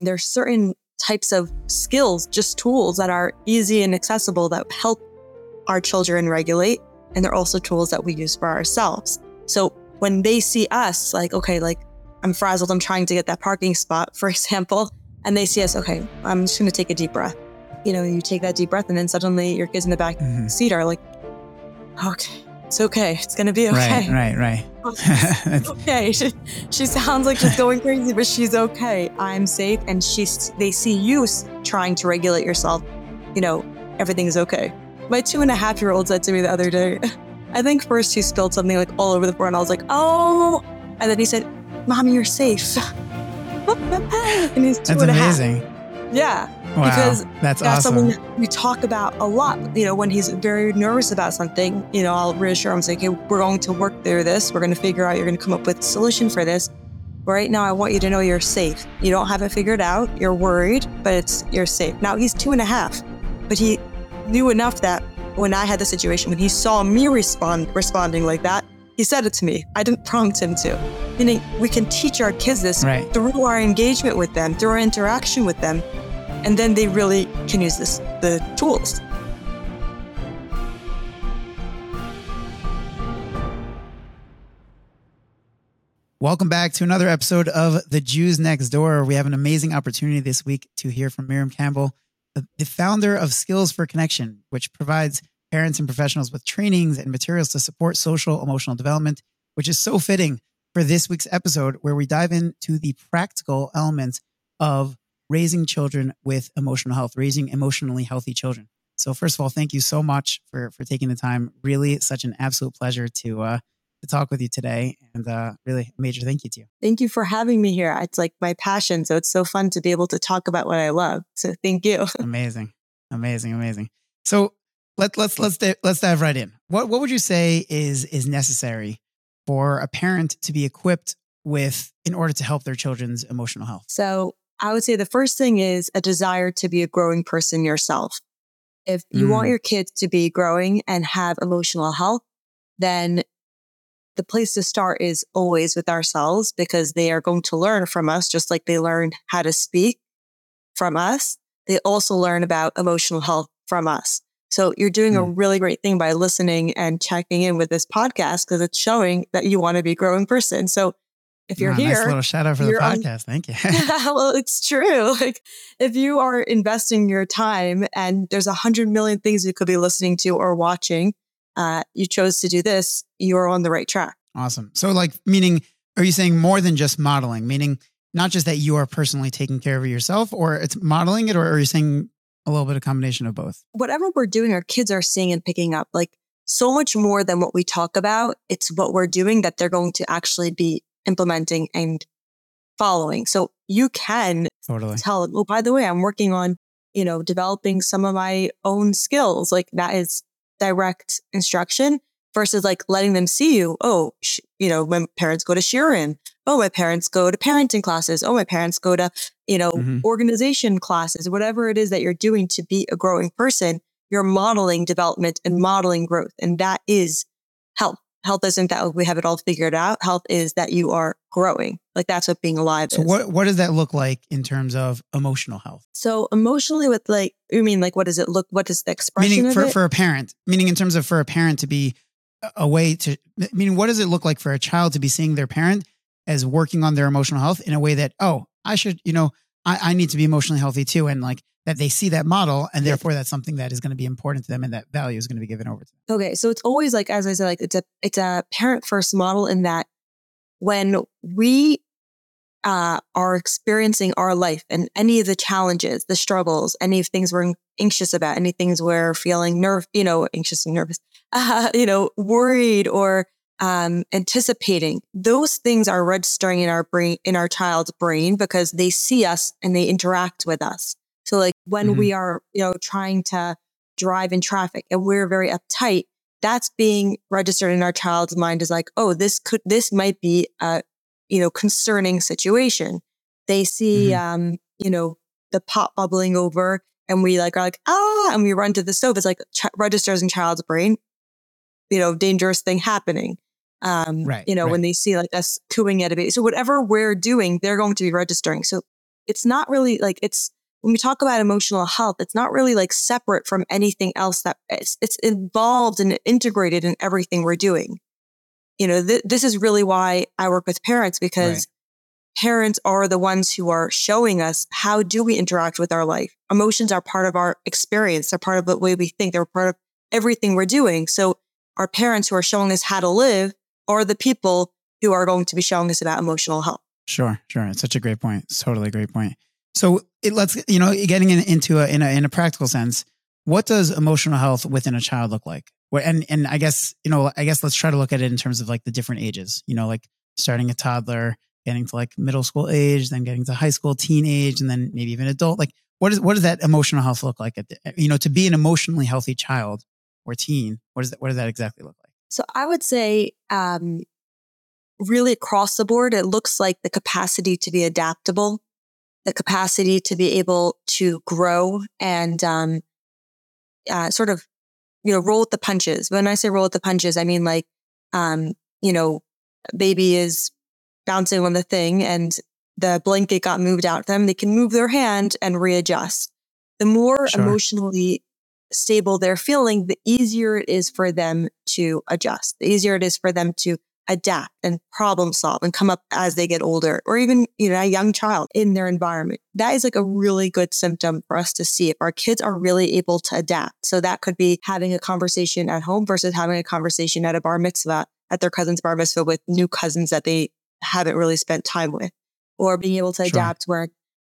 There's certain types of skills, just tools that are easy and accessible that help our children regulate. And they're also tools that we use for ourselves. So when they see us, like, okay, like I'm frazzled, I'm trying to get that parking spot, for example, and they see us, okay, I'm just going to take a deep breath. You know, you take that deep breath, and then suddenly your kids in the back mm-hmm. seat are like, okay, it's okay. It's going to be okay. Right, right, right. okay. She, she sounds like she's going crazy, but she's okay. I'm safe. And she's, they see you trying to regulate yourself. You know, everything's okay. My two and a half year old said to me the other day, I think first he spilled something like all over the floor, and I was like, oh. And then he said, Mommy, you're safe. and he's two That's and amazing. A half. Yeah. Wow, because that's, that's awesome. something that we talk about a lot. You know, when he's very nervous about something, you know, I'll reassure him, say, okay, we're going to work through this. We're going to figure out, you're going to come up with a solution for this. Right now, I want you to know you're safe. You don't have it figured out. You're worried, but it's you're safe. Now he's two and a half, but he knew enough that when I had the situation, when he saw me respond responding like that, he said it to me. I didn't prompt him to. Meaning, we can teach our kids this right. through our engagement with them, through our interaction with them, and then they really can use this the tools. Welcome back to another episode of The Jews Next Door. We have an amazing opportunity this week to hear from Miriam Campbell, the founder of Skills for Connection, which provides parents and professionals with trainings and materials to support social emotional development, which is so fitting for this week's episode, where we dive into the practical elements of raising children with emotional health, raising emotionally healthy children. So, first of all, thank you so much for for taking the time. Really, such an absolute pleasure to uh, to talk with you today, and uh, really a major thank you to you. Thank you for having me here. It's like my passion, so it's so fun to be able to talk about what I love. So, thank you. amazing, amazing, amazing. So, let, let's let's let's dive right in. What what would you say is is necessary for a parent to be equipped with in order to help their children's emotional health? So I would say the first thing is a desire to be a growing person yourself. If you mm. want your kids to be growing and have emotional health, then the place to start is always with ourselves because they are going to learn from us, just like they learn how to speak from us. They also learn about emotional health from us. So you're doing mm. a really great thing by listening and checking in with this podcast because it's showing that you want to be a growing person. So if you're oh, here, nice little shout out for the podcast. Thank you. well, it's true. Like if you are investing your time and there's a hundred million things you could be listening to or watching, uh, you chose to do this, you're on the right track. Awesome. So like meaning, are you saying more than just modeling? Meaning not just that you are personally taking care of yourself or it's modeling it, or are you saying a little bit of combination of both. Whatever we're doing, our kids are seeing and picking up like so much more than what we talk about. It's what we're doing that they're going to actually be implementing and following. So you can totally. tell, oh, by the way, I'm working on, you know, developing some of my own skills. Like that is direct instruction versus like letting them see you. Oh, sh- you know, when parents go to Sheeran, oh, my parents go to parenting classes. Oh, my parents go to, you know, mm-hmm. organization classes, whatever it is that you're doing to be a growing person, you're modeling development and modeling growth. And that is health. Health isn't that we have it all figured out. Health is that you are growing. Like that's what being alive so is. what what does that look like in terms of emotional health? So emotionally with like you mean like what does it look what is the expression meaning for, for a parent, meaning in terms of for a parent to be a way to I mean, what does it look like for a child to be seeing their parent as working on their emotional health in a way that, oh, I should, you know, I, I need to be emotionally healthy too. And like that they see that model and therefore that's something that is going to be important to them and that value is going to be given over to them. Okay. So it's always like, as I said, like it's a, it's a parent first model in that when we uh, are experiencing our life and any of the challenges, the struggles, any of things we're anxious about, any things we're feeling nerve, you know, anxious and nervous, uh, you know, worried or um, anticipating, those things are registering in our brain, in our child's brain because they see us and they interact with us. So like when mm-hmm. we are, you know, trying to drive in traffic and we're very uptight, that's being registered in our child's mind as like, oh, this could, this might be a, you know, concerning situation. They see, mm-hmm. um, you know, the pot bubbling over and we like are like, ah, and we run to the stove. It's like ch- registers in child's brain, you know, dangerous thing happening. Um, right, you know, right. when they see like us cooing at a baby. So whatever we're doing, they're going to be registering. So it's not really like it's when we talk about emotional health, it's not really like separate from anything else that it's, it's involved and integrated in everything we're doing. You know, th- this is really why I work with parents because right. parents are the ones who are showing us how do we interact with our life. Emotions are part of our experience. They're part of the way we think. They're part of everything we're doing. So our parents who are showing us how to live are the people who are going to be showing us about emotional health. Sure, sure. It's such a great point. It's totally a great point. So it, let's, you know, getting in, into a in, a in a practical sense, what does emotional health within a child look like? And and I guess you know, I guess let's try to look at it in terms of like the different ages. You know, like starting a toddler, getting to like middle school age, then getting to high school, teenage, and then maybe even adult. Like, what is what does that emotional health look like? At the, you know, to be an emotionally healthy child or teen, what does that what does that exactly look like? So I would say um, really across the board, it looks like the capacity to be adaptable, the capacity to be able to grow and um, uh, sort of, you know, roll with the punches. When I say roll with the punches, I mean like, um, you know, baby is bouncing on the thing and the blanket got moved out of them. They can move their hand and readjust. The more sure. emotionally stable they're feeling, the easier it is for them to adjust. The easier it is for them to adapt and problem solve and come up as they get older or even, you know, a young child in their environment. That is like a really good symptom for us to see if our kids are really able to adapt. So that could be having a conversation at home versus having a conversation at a bar mitzvah, at their cousin's bar mitzvah with new cousins that they haven't really spent time with or being able to sure. adapt where,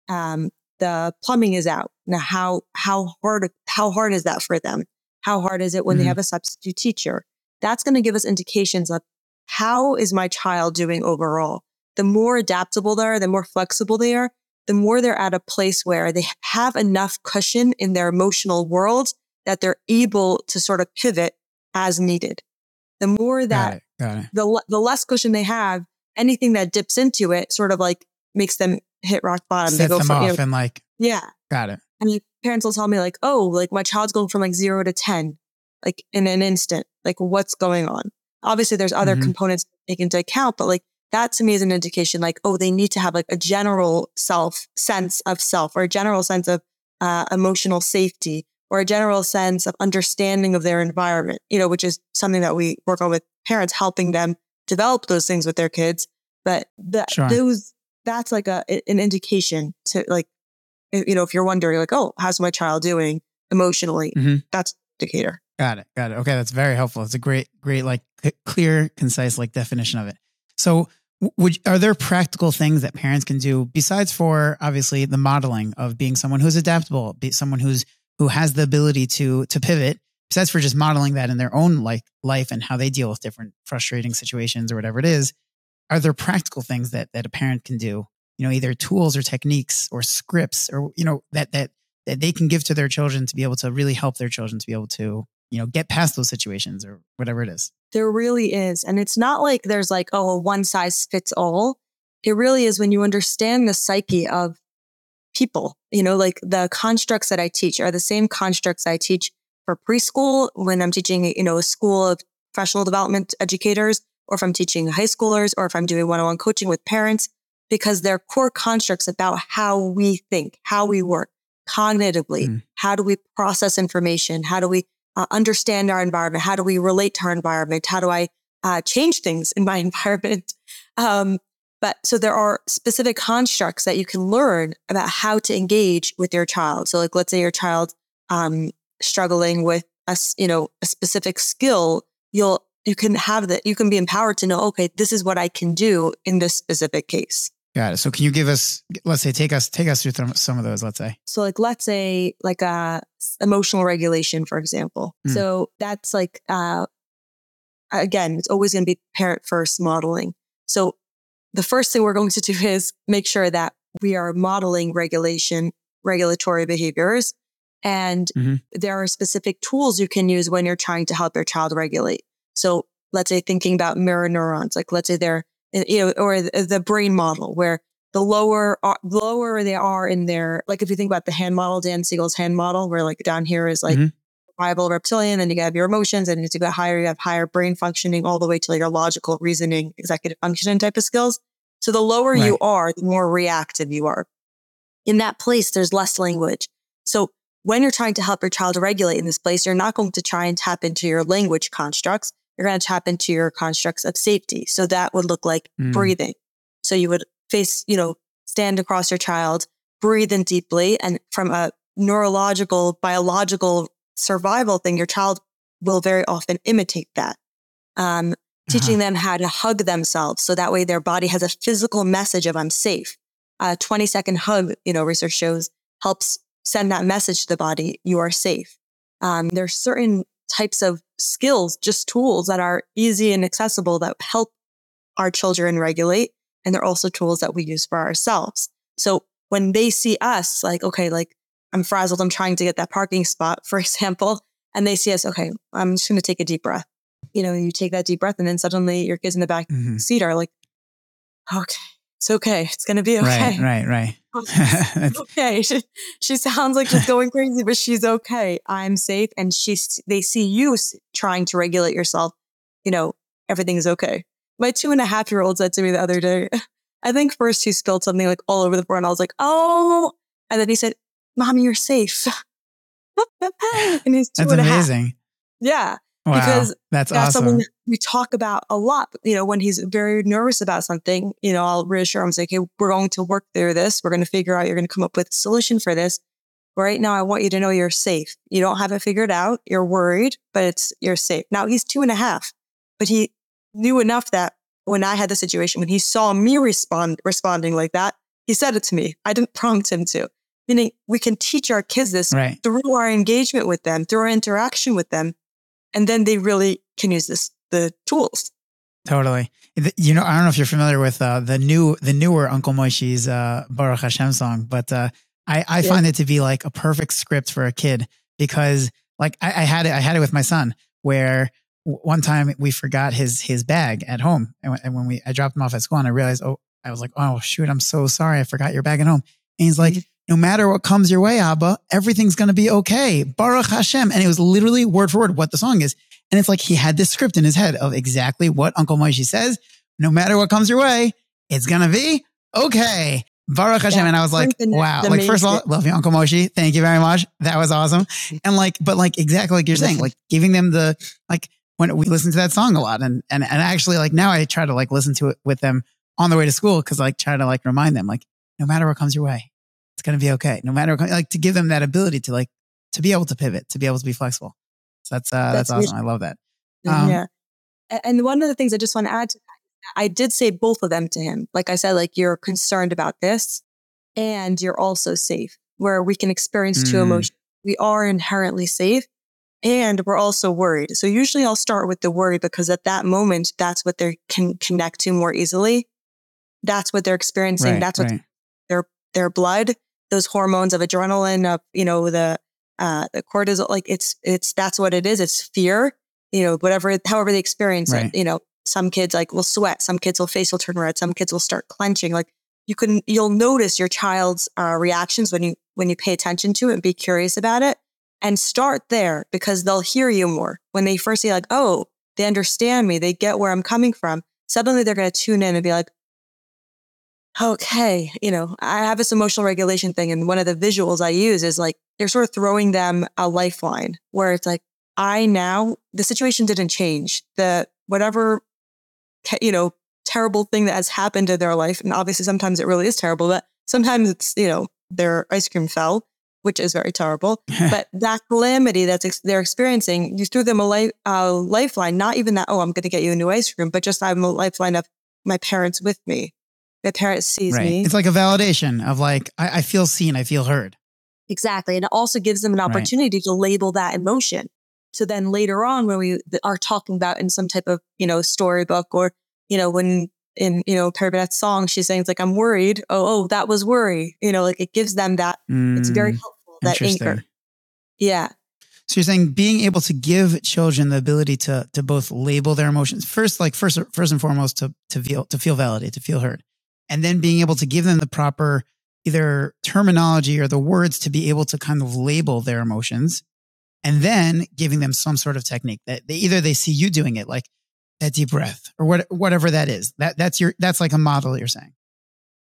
um, the plumbing is out. Now, how, how hard, how hard is that for them? How hard is it when mm-hmm. they have a substitute teacher? That's going to give us indications of how is my child doing overall? The more adaptable they are, the more flexible they are, the more they're at a place where they have enough cushion in their emotional world that they're able to sort of pivot as needed. The more that got it, got it. the the less cushion they have, anything that dips into it sort of like makes them hit rock bottom. Sets they go them from, off you know, and like yeah, got it. And parents will tell me like, oh, like my child's going from like zero to ten, like in an instant. Like what's going on? Obviously, there's other mm-hmm. components to take into account, but like that to me is an indication like, oh, they need to have like a general self sense of self or a general sense of uh, emotional safety or a general sense of understanding of their environment, you know, which is something that we work on with parents, helping them develop those things with their kids. But that, sure. those, that's like a, an indication to like, you know, if you're wondering like, oh, how's my child doing emotionally? Mm-hmm. That's indicator. Got it. Got it. Okay. That's very helpful. It's a great, great, like clear, concise, like definition of it. So would, are there practical things that parents can do besides for obviously the modeling of being someone who's adaptable, be someone who's, who has the ability to, to pivot besides for just modeling that in their own like life and how they deal with different frustrating situations or whatever it is, are there practical things that, that a parent can do? You know, either tools or techniques or scripts or, you know, that, that, that they can give to their children to be able to really help their children to be able to you know, get past those situations or whatever it is. There really is. And it's not like there's like, oh, one size fits all. It really is when you understand the psyche of people, you know, like the constructs that I teach are the same constructs I teach for preschool when I'm teaching, you know, a school of professional development educators, or if I'm teaching high schoolers, or if I'm doing one on one coaching with parents, because they're core constructs about how we think, how we work cognitively. Mm. How do we process information? How do we uh, understand our environment? How do we relate to our environment? How do I uh, change things in my environment? Um, but so there are specific constructs that you can learn about how to engage with your child. So like, let's say your child um, struggling with a, you know, a specific skill, you'll, you can have that, you can be empowered to know, okay, this is what I can do in this specific case. Got it. So can you give us, let's say, take us, take us through some of those, let's say. So like, let's say like a uh, emotional regulation, for example. Mm. So that's like, uh, again, it's always going to be parent first modeling. So the first thing we're going to do is make sure that we are modeling regulation, regulatory behaviors. And mm-hmm. there are specific tools you can use when you're trying to help your child regulate. So let's say thinking about mirror neurons, like let's say they're you know, or the brain model where the lower, uh, lower they are in their, like if you think about the hand model, Dan Siegel's hand model, where like down here is like mm-hmm. reptilian, and you have your emotions, and as you go higher, you have higher brain functioning all the way to like your logical reasoning, executive functioning type of skills. So the lower right. you are, the more reactive you are. In that place, there's less language. So when you're trying to help your child regulate in this place, you're not going to try and tap into your language constructs. You're going to tap into your constructs of safety. So that would look like mm. breathing. So you would face, you know, stand across your child, breathe in deeply. And from a neurological, biological survival thing, your child will very often imitate that. Um, uh-huh. teaching them how to hug themselves. So that way their body has a physical message of I'm safe. A 20 second hug, you know, research shows helps send that message to the body. You are safe. Um, there's certain types of skills, just tools that are easy and accessible that help our children regulate. And they're also tools that we use for ourselves. So when they see us, like, okay, like I'm frazzled, I'm trying to get that parking spot, for example, and they see us, okay, I'm just going to take a deep breath. You know, you take that deep breath, and then suddenly your kids in the back mm-hmm. seat are like, okay, it's okay. It's going to be okay. Right, right, right. okay. She, she sounds like she's going crazy, but she's okay. I'm safe. And she's, they see you trying to regulate yourself. You know, everything's okay. My two and a half year old said to me the other day, I think first he spilled something like all over the floor and I was like, oh, and then he said, mommy, you're safe. and he's two That's and amazing. Yeah. Wow, because that's, that's awesome. something we talk about a lot. You know, when he's very nervous about something, you know, I'll reassure him, say, okay, we're going to work through this. We're going to figure out, you're going to come up with a solution for this. Right now, I want you to know you're safe. You don't have it figured out. You're worried, but it's, you're safe. Now he's two and a half, but he knew enough that when I had the situation, when he saw me respond, responding like that, he said it to me. I didn't prompt him to. Meaning we can teach our kids this right. through our engagement with them, through our interaction with them. And then they really can use this, the tools. Totally. You know, I don't know if you're familiar with uh, the new, the newer Uncle Moishy's uh, Baruch Hashem song, but uh, I, I yeah. find it to be like a perfect script for a kid because like I, I had it, I had it with my son where one time we forgot his his bag at home, and, and when we I dropped him off at school, and I realized, oh, I was like, oh shoot, I'm so sorry, I forgot your bag at home. And he's like, mm-hmm. No matter what comes your way, Abba, everything's gonna be okay. Baruch Hashem, and it was literally word for word what the song is, and it's like he had this script in his head of exactly what Uncle Moishy says. No matter what comes your way, it's gonna be okay. Baruch Hashem. Yeah, and I was like, wow. Like, first of all, love you, Uncle Moishy. Thank you very much. That was awesome. And like, but like, exactly like you're saying, like giving them the, like, when we listen to that song a lot and, and, and actually like now I try to like listen to it with them on the way to school. Cause like try to like remind them like, no matter what comes your way, it's going to be okay. No matter what, like to give them that ability to like, to be able to pivot, to be able to be flexible. So that's, uh, that's, that's awesome. I love that. Um, yeah. And one of the things I just want to add to that, I did say both of them to him. Like I said, like you're concerned about this and you're also safe where we can experience mm. two emotions. We are inherently safe and we're also worried. So usually I'll start with the worry because at that moment, that's what they can connect to more easily. That's what they're experiencing. Right, that's what right. their, their blood, those hormones of adrenaline, of, you know, the, uh, the cortisol, like it's, it's, that's what it is. It's fear, you know, whatever, however they experience right. it, you know, some kids like will sweat, some kids will face will turn red, some kids will start clenching. Like you can, you'll notice your child's uh, reactions when you, when you pay attention to it and be curious about it and start there because they'll hear you more. When they first see like, oh, they understand me, they get where I'm coming from, suddenly they're going to tune in and be like, okay, you know, I have this emotional regulation thing. And one of the visuals I use is like, they're sort of throwing them a lifeline where it's like, I now, the situation didn't change. The whatever, you know, terrible thing that has happened in their life. And obviously sometimes it really is terrible, but sometimes it's, you know, their ice cream fell which is very terrible. but that calamity that ex- they're experiencing, you threw them a li- lifeline, not even that, oh, I'm going to get you a new ice cream, but just I'm a lifeline of my parents with me. My parents sees right. me. It's like a validation of like, I, I, feel seen, I feel heard. Exactly. And it also gives them an opportunity right. to label that emotion. So then later on, when we are talking about in some type of, you know, storybook or, you know, when in, you know, Parabet's song, she's saying it's like, I'm worried. Oh, oh, that was worry. You know, like it gives them that. Mm. It's very mm. helpful that anchor. Yeah. So you're saying being able to give children the ability to to both label their emotions first, like first first and foremost to to feel to feel validated, to feel heard, and then being able to give them the proper either terminology or the words to be able to kind of label their emotions, and then giving them some sort of technique that they either they see you doing it, like that deep breath or what whatever that is. That that's your that's like a model you're saying.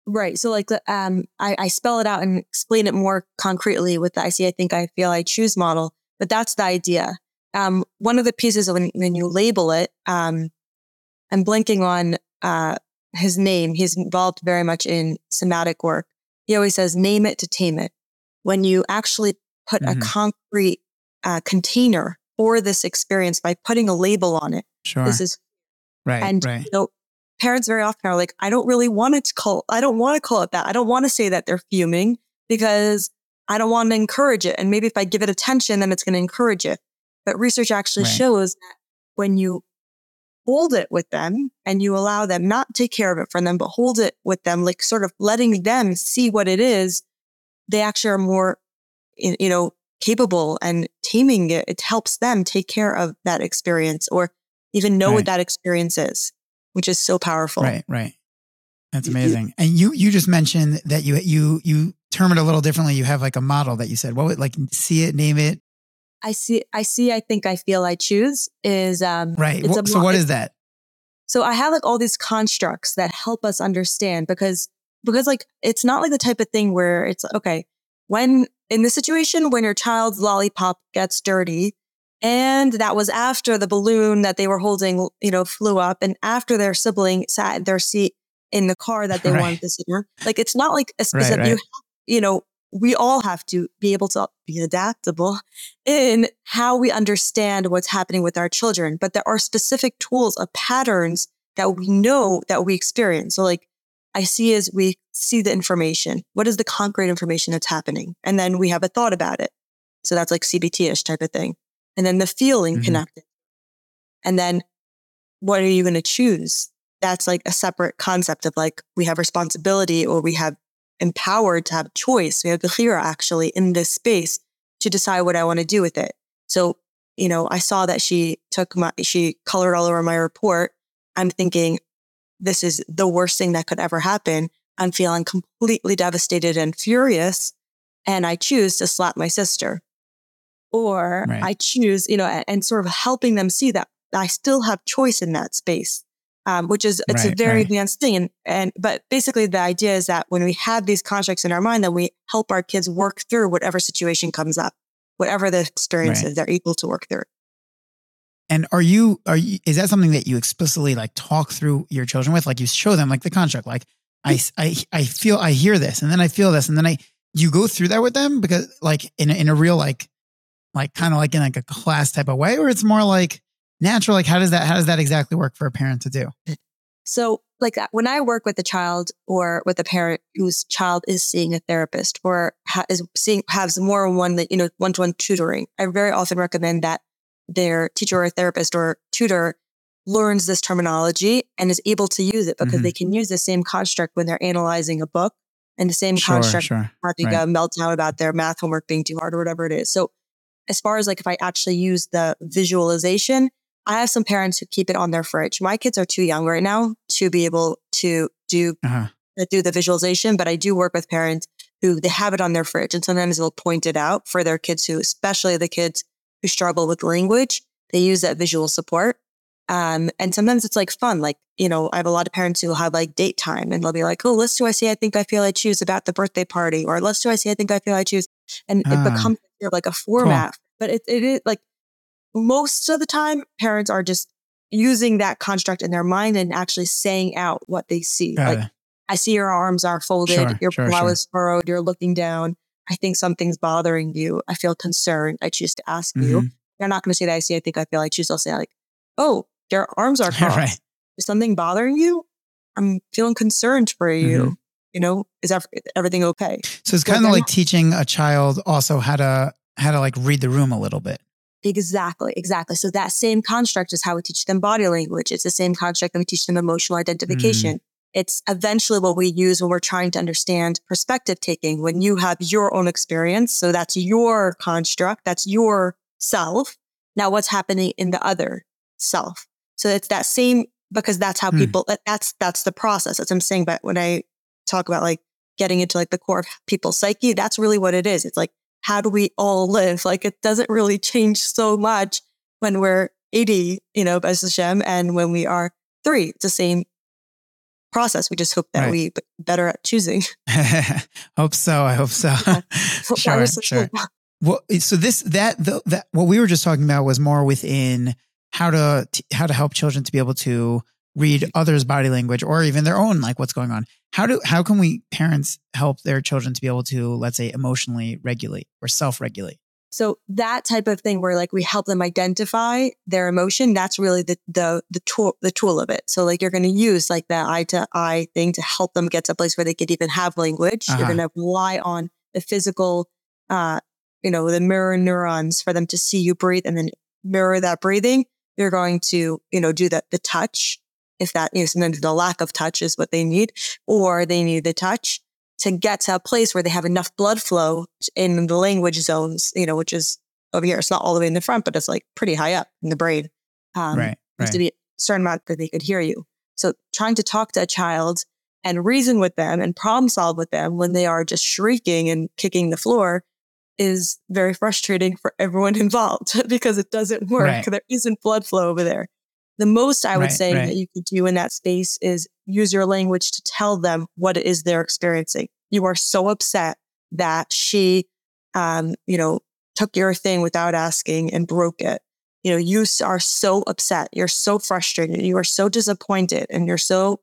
Right. So like um, I, I spell it out and explain it more concretely with the I see, I think, I feel, I choose model. But that's the idea. Um, one of the pieces when when you label it, um, I'm blanking on uh, his name. He's involved very much in somatic work. He always says, "Name it to tame it." When you actually put mm-hmm. a concrete uh, container for this experience by putting a label on it, sure. this is right. And right. You know, parents very often are like, I don't really want it to call, I don't want to call it that. I don't want to say that they're fuming because I don't want to encourage it. And maybe if I give it attention, then it's going to encourage it. But research actually right. shows that when you hold it with them and you allow them not to take care of it for them, but hold it with them, like sort of letting them see what it is, they actually are more, you know, capable and taming it. It helps them take care of that experience or even know right. what that experience is which is so powerful. Right, right. That's amazing. And you you just mentioned that you you you term it a little differently. You have like a model that you said. What would like see it, name it? I see I see I think I feel I choose is um Right. It's Well, so what is that? So I have like all these constructs that help us understand because because like it's not like the type of thing where it's okay, when in this situation when your child's lollipop gets dirty, and that was after the balloon that they were holding, you know, flew up and after their sibling sat in their seat in the car that they right. wanted to sit in. Like, it's not like a specific, right, right. You, you know, we all have to be able to be adaptable in how we understand what's happening with our children. But there are specific tools of patterns that we know that we experience. So like I see as we see the information. What is the concrete information that's happening? And then we have a thought about it. So that's like CBT-ish type of thing and then the feeling mm-hmm. connected. And then what are you going to choose? That's like a separate concept of like we have responsibility or we have empowered to have choice. We have the clear actually in this space to decide what I want to do with it. So, you know, I saw that she took my, she colored all over my report. I'm thinking, this is the worst thing that could ever happen. I'm feeling completely devastated and furious. And I choose to slap my sister or right. I choose, you know, and, and, sort of helping them see that I still have choice in that space, um, which is it's right, a very right. advanced thing. And, and but basically, the idea is that when we have these constructs in our mind, that we help our kids work through whatever situation comes up, whatever the experience is, they're able to work through. And are you are you is that something that you explicitly like talk through your children with? Like you show them like the construct, like I I I feel I hear this, and then I feel this, and then I you go through that with them because like in a, in a real like like kind of like in like a class type of way, or it's more like natural? Like how does that how does that exactly work for a parent to do? So like uh, when I work with a child or with a parent whose child is seeing a therapist or ha- is seeing has more one that you know one to one tutoring, I very often recommend that their teacher or therapist or tutor learns this terminology and is able to use it because mm-hmm. they can use the same construct when they're analyzing a book and the same sure, construct sure. having right. a meltdown about their math homework being too hard or whatever it is. So as far as like if I actually use the visualization, I have some parents who keep it on their fridge. My kids are too young right now to be able to do uh-huh. do the visualization, but I do work with parents who they have it on their fridge, and sometimes they'll point it out for their kids who, especially the kids who struggle with language, they use that visual support. Um, and sometimes it's like fun. Like, you know, I have a lot of parents who have like date time and they'll be like, oh, let's do I see, I think I feel I choose about the birthday party, or let's do I see, I think I feel I choose. And it ah. becomes like a format. Cool. But it, it is like most of the time, parents are just using that construct in their mind and actually saying out what they see. Like. I see your arms are folded, sure, your sure, brow sure. is furrowed, you're looking down. I think something's bothering you. I feel concerned. I choose to ask mm-hmm. you. They're not going to say that I see, I think I feel I choose. They'll say like, oh, your arms are crossed. right. Is something bothering you? I'm feeling concerned for you. Mm-hmm. You know, is everything okay? So it's kind of like teaching a child also how to how to like read the room a little bit. Exactly, exactly. So that same construct is how we teach them body language. It's the same construct that we teach them emotional identification. Mm. It's eventually what we use when we're trying to understand perspective taking, when you have your own experience. So that's your construct, that's your self. Now, what's happening in the other self? So it's that same because that's how mm. people. That's that's the process. As I'm saying. But when I talk about like getting into like the core of people's psyche, that's really what it is. It's like how do we all live? Like it doesn't really change so much when we're 80, you know, as Hashem, and when we are three, it's the same process. We just hope that Right. we better at choosing. hope so. I hope so. sure, That was- sure. Well, eh, so this that the, that what we were just talking about was more within how to t- how to help children to be able to read others' body language or even their own, like what's going on. How do how can we parents help their children to be able to let's say emotionally regulate or self regulate? So that type of thing where like we help them identify their emotion, that's really the the the tool the tool of it. So like you're going to use like that eye to eye thing to help them get to a place where they could even have language. Uh-huh. You're going to rely on the physical, uh, you know, the mirror neurons for them to see you breathe and then mirror that breathing. You're going to you know do that the touch if that you know sometimes the lack of touch is what they need or they need the touch to get to a place where they have enough blood flow in the language zones, you know, which is over here. It's not all the way in the front, but it's like pretty high up in the brain. Um, right. needs to be a certain amount that they could hear you. So trying to talk to a child and reason with them and problem solve with them when they are just shrieking and kicking the floor is very frustrating for everyone involved because it doesn't work. Right. There isn't blood flow over there. The most I would Right, say right. that you could do in that space is use your language to tell them what it is they're experiencing. You are so upset that she, um, you know, took your thing without asking and broke it. You know, you are so upset. You're so frustrated. You are so disappointed and you're so,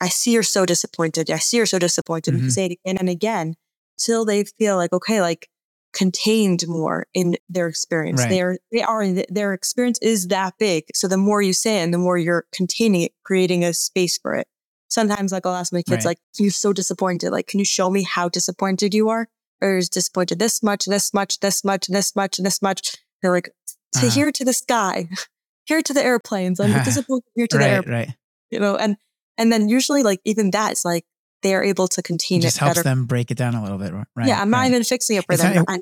I see you're so disappointed. I see you're so disappointed. And you say it again and again till they feel like, okay, like contained more in their experience. Right. They are, they are, in their experience is that big. So the more you say it, and the more you're containing it, creating a space for it. Sometimes like I'll ask my kids, Right. like, you're so disappointed. Like, can you show me how disappointed you are? Or is disappointed this much, this much, this much, this much, this much? They're like, to Uh-huh. here to the sky, here to the airplanes. I'm disappointed here to the Right. airplanes, Right. you know, and, and then usually like even that, it's like they are able to contain It just it helps better. them break it down a little bit. Right. yeah, I'm not right. even fixing it for It's them. not-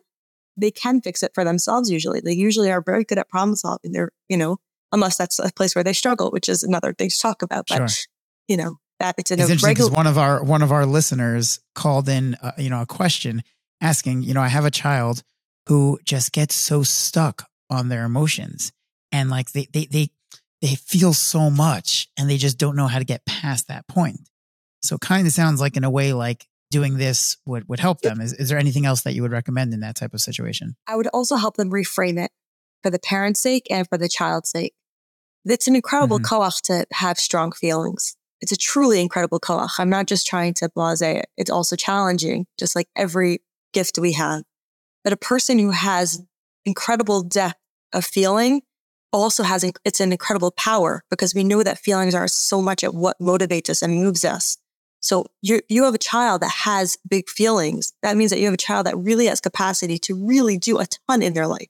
they can fix it for themselves usually. They usually are very good at problem solving. They're, you know, unless that's a place where they struggle, which is another thing to talk about. But, Sure. you know, that it's in It's interesting because regular, one of our one of our listeners called in, uh, you know, a question asking, you know, I have a child who just gets so stuck on their emotions, and like they they they they feel so much, and they just don't know how to get past that point. So, it kind of sounds like, in a way, like doing this would would help them. Is is there anything else that you would recommend in that type of situation? I would also help them reframe it for the parent's sake and for the child's sake. It's an incredible Mhm. koach to have strong feelings. It's a truly incredible koach. I'm not just trying to blase it. It's also challenging, just like every gift we have. But a person who has incredible depth of feeling also has, it's an incredible power because we know that feelings are so much at what motivates us and moves us. So you you have a child that has big feelings. That means that you have a child that really has capacity to really do a ton in their life.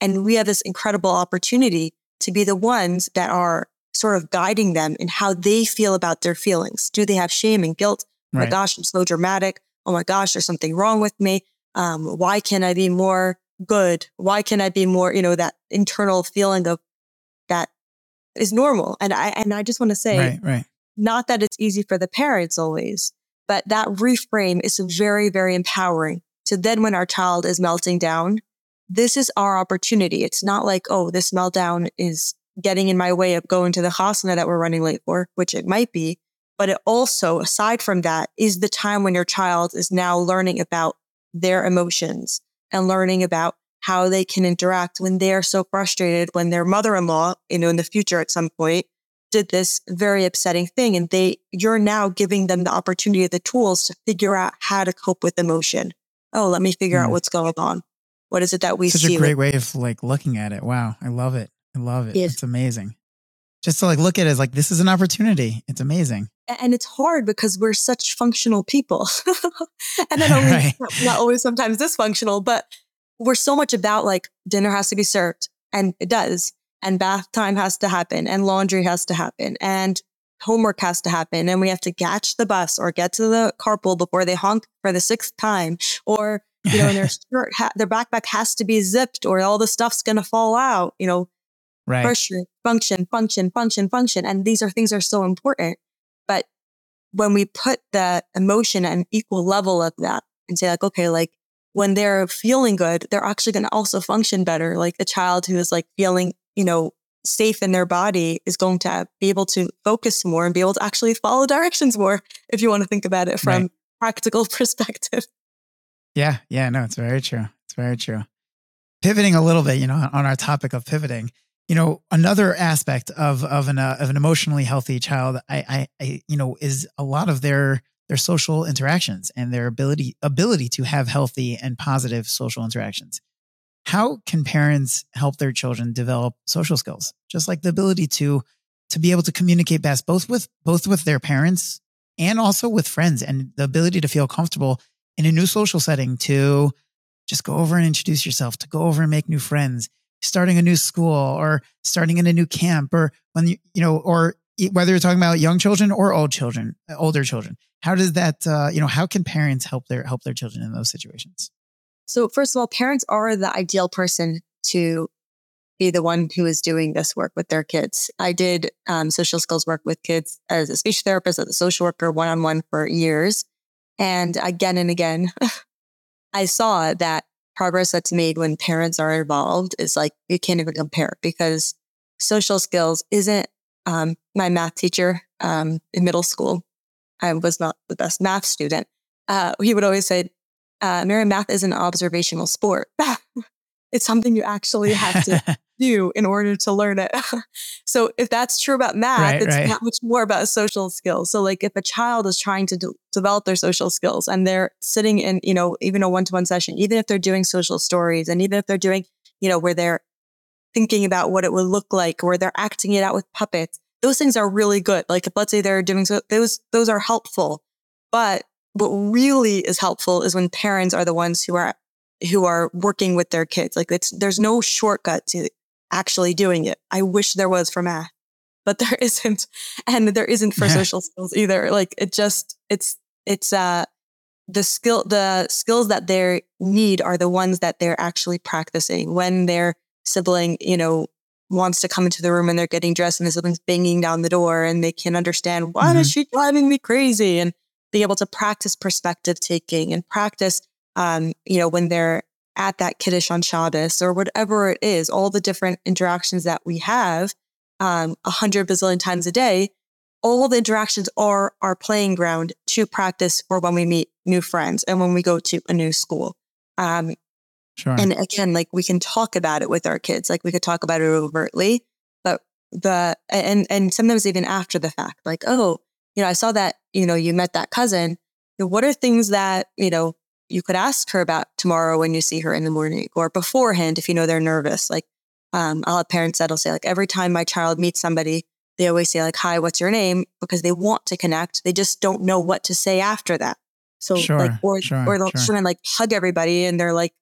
And we have this incredible opportunity to be the ones that are sort of guiding them in how they feel about their feelings. Do they have shame and guilt? Oh my gosh, I'm so dramatic. Oh my gosh, there's something wrong with me. Um, why can't I be more good? Why can't I be more, you know, that internal feeling of that is normal. And I and I just want to say Right. Right. Not that it's easy for the parents always, but that reframe is very, very empowering. So then when our child is melting down, this is our opportunity. It's not like, oh, this meltdown is getting in my way of going to the hospital that we're running late for, which it might be. But it also, aside from that, is the time when your child is now learning about their emotions and learning about how they can interact when they are so frustrated when their mother-in-law, you know, in the future at some point did this very upsetting thing and they you're now giving them the opportunity the tools to figure out how to cope with emotion oh let me figure out Mm. what's going on what is it that we Such see a great way of like looking at it. Wow. I love it. I love it. It's amazing. Just to like look at it as like this is an opportunity. It's amazing. and it's hard because we're such functional people and not only Right. not always sometimes dysfunctional but we're so much about like dinner has to be served and it does and bath time has to happen and laundry has to happen and homework has to happen and we have to catch the bus or get to the carpool before they honk for the sixth time or you know their shirt ha- their backpack has to be zipped or all the stuff's going to fall out you know right. pressure, function, function, function, function. And these are things that are so important. But when we put the emotion at an equal level of that and say like, okay, like when they're feeling good, they're actually going to also function better. Like a child who is like feeling, you know, safe in their body is going to be able to focus more and be able to actually follow directions more if you want to think about it from right. practical perspective. Yeah, yeah, no, it's very true. It's very true. Pivoting a little bit, you know, on our topic of pivoting, you know, another aspect of of an uh, of an emotionally healthy child, I, I, I, you know, is a lot of their their social interactions and their ability ability to have healthy and positive social interactions. How can parents help their children develop social skills, just like the ability to to be able to communicate best, both with both with their parents and also with friends, and the ability to feel comfortable in a new social setting to just go over and introduce yourself, to go over and make new friends, starting a new school or starting in a new camp or when you, you know, or whether you're talking about young children or old children, older children. How does that, uh, you know, how can parents help their, help their children in those situations? So first of all, parents are the ideal person to be the one who is doing this work with their kids. I did um, social skills work with kids as a speech therapist, as a social worker, one on one for years. And again and again, I saw that progress that's made when parents are involved is like, you can't even compare because social skills isn't um, my math teacher um, in middle school. I was not the best math student. Uh, he would always say, uh, Mary, math is an observational sport. it's something you actually have to do in order to learn it. so if that's true about math, right, it's right. not much more about social skills. So like if a child is trying to de- develop their social skills and they're sitting in, you know, even a one-to-one session, even if they're doing social stories and even if they're doing, you know, where they're thinking about what it would look like, where they're acting it out with puppets, those things are really good. Like if let's say they're doing so, those, those are helpful. But what really is helpful is when parents are the ones who are who are working with their kids. Like it's there's no shortcut to actually doing it. I wish there was for math, but there isn't. And there isn't for social skills either. Like it just, it's, it's, uh, the skill, the skills that they need are the ones that they're actually practicing when their sibling, you know, wants to come into the room and they're getting dressed and the sibling's banging down the door and they can understand why mm-hmm. is she driving me crazy and be able to practice perspective taking and practice, um, you know, when they're at that Kiddush on Shabbos or whatever it is, all the different interactions that we have um, a hundred bazillion times a day, all the interactions are our playing ground to practice for when we meet new friends and when we go to a new school. Um, sure. And again, like we can talk about it with our kids, like we could talk about it overtly, but the, and, and sometimes even after the fact, like, oh, you know, I saw that, you know, you met that cousin. What are things that, you know, you could ask her about tomorrow when you see her in the morning or beforehand if you know they're nervous. Like um, I'll have parents that'll say like every time my child meets somebody, they always say like, "Hi, what's your name?" because they want to connect. They just don't know what to say after that. So sure, like, or sure, or they'll sure. try and like hug everybody, and they're like,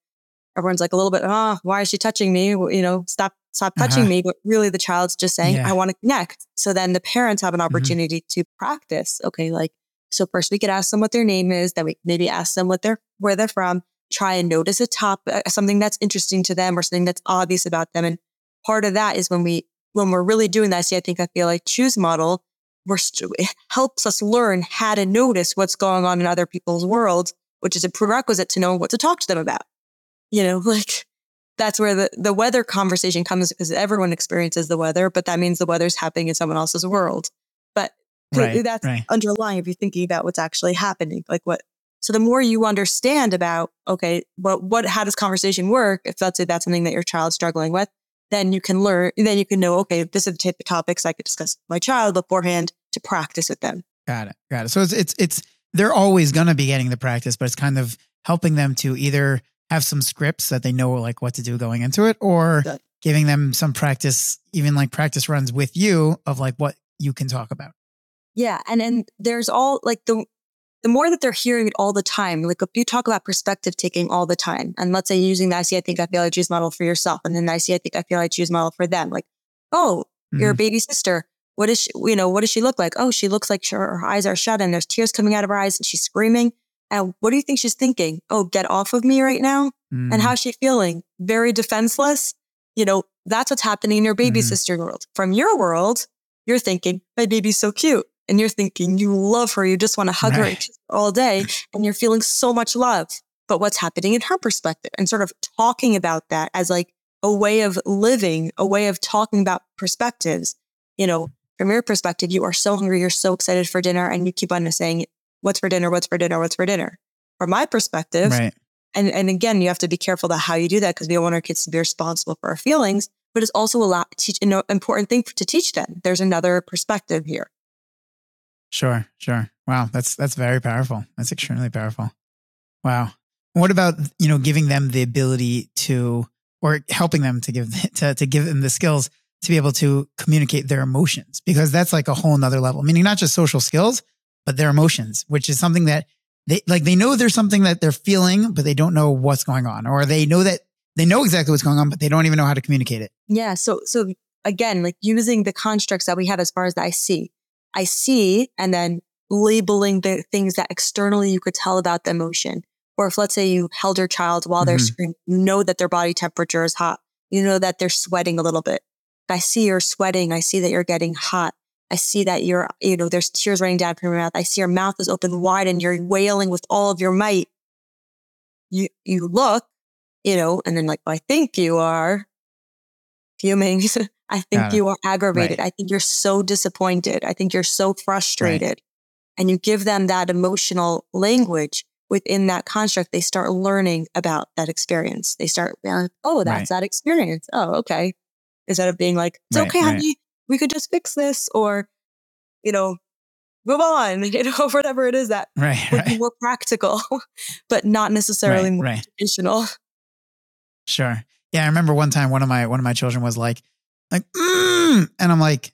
everyone's like a little bit, oh, why is she touching me? You know, stop, stop touching uh-huh. me. But really, the child's just saying, yeah. I want to connect. So then the parents have an mm-hmm. opportunity mm-hmm. to practice. Okay, like so first we could ask them what their name is, then we maybe ask them what they're, where they're from, try and notice a top, uh, something that's interesting to them or something that's obvious about them. And part of that is when we, when we're really doing that. See, I think I feel like choose model, we're, it helps us learn how to notice what's going on in other people's worlds, which is a prerequisite to know what to talk to them about. You know, like that's where the, the weather conversation comes because everyone experiences the weather, but that means the weather's happening in someone else's world. But Right, that's right. underlying if you're thinking about what's actually happening. Like what so the more you understand about, okay, what what how does conversation work? If let's say that's something that your child's struggling with, then you can learn then you can know, okay, this is the type of topics I could discuss with my child beforehand to practice with them. Got it. Got it. So it's it's it's they're always gonna be getting the practice, but it's kind of helping them to either have some scripts that they know like what to do going into it or giving them some practice, even like practice runs with you of like what you can talk about. Yeah. And and there's all like the the more that they're hearing it all the time, like if you talk about perspective taking all the time, and let's say using the I see, I think, I feel, I choose model for yourself, and then the I see, I think, I feel, I choose model for them. Like, oh, mm-hmm. your baby sister. What is she, you know, what does she look like? Oh, she looks like her, her eyes are shut and there's tears coming out of her eyes and she's screaming. And what do you think she's thinking? Oh, get off of me right now. Mm-hmm. And how's she feeling? Very defenseless. You know, that's what's happening in your baby mm-hmm. sister world. From your world, you're thinking, my baby's so cute and you're thinking you love her, you just want to hug right. her all day, and you're feeling so much love. But what's happening in her perspective and sort of talking about that as like a way of living, a way of talking about perspectives. You know, from your perspective, you are so hungry, you're so excited for dinner, and you keep on saying, What's for dinner? What's for dinner? What's for dinner? From my perspective, Right. and, and again, you have to be careful about how you do that because we don't want our kids to be responsible for our feelings, but it's also a lot teach an important thing to teach them. There's another perspective here. Sure, sure. Wow, that's that's very powerful. That's extremely powerful. Wow. What about you know giving them the ability to, or helping them to give to to give them the skills to be able to communicate their emotions because that's like a whole nother level. Meaning not just social skills, but their emotions, which is something that they like. They know there's something that they're feeling, but they don't know what's going on, or they know that they know exactly what's going on, but they don't even know how to communicate it. Yeah. So, so again, like using the constructs that we have as far as I see, I see, and then labeling the things that externally you could tell about the emotion. Or if let's say you held your child while they're Mhm. screaming, you know that their body temperature is hot. You know that they're sweating a little bit. I see you're sweating. I see that you're getting hot. I see that you're, you know, there's tears running down from your mouth. I see your mouth is open wide and you're wailing with all of your might. You, you look, you know, and then like, I think you are fuming. I think you are aggravated. I think you're so disappointed. I think you're so frustrated. And you give them that emotional language within that construct. They start learning about that experience. They start, oh, that's Right. that experience. Oh, okay. Instead of being like, it's Right, okay, right. honey, we could just fix this or, you know, move on, you know, whatever it is that Right. would be more practical, but not necessarily Right. more right. traditional. Sure. Yeah, I remember one time one of my one of my children was like, like, mm, and I'm like,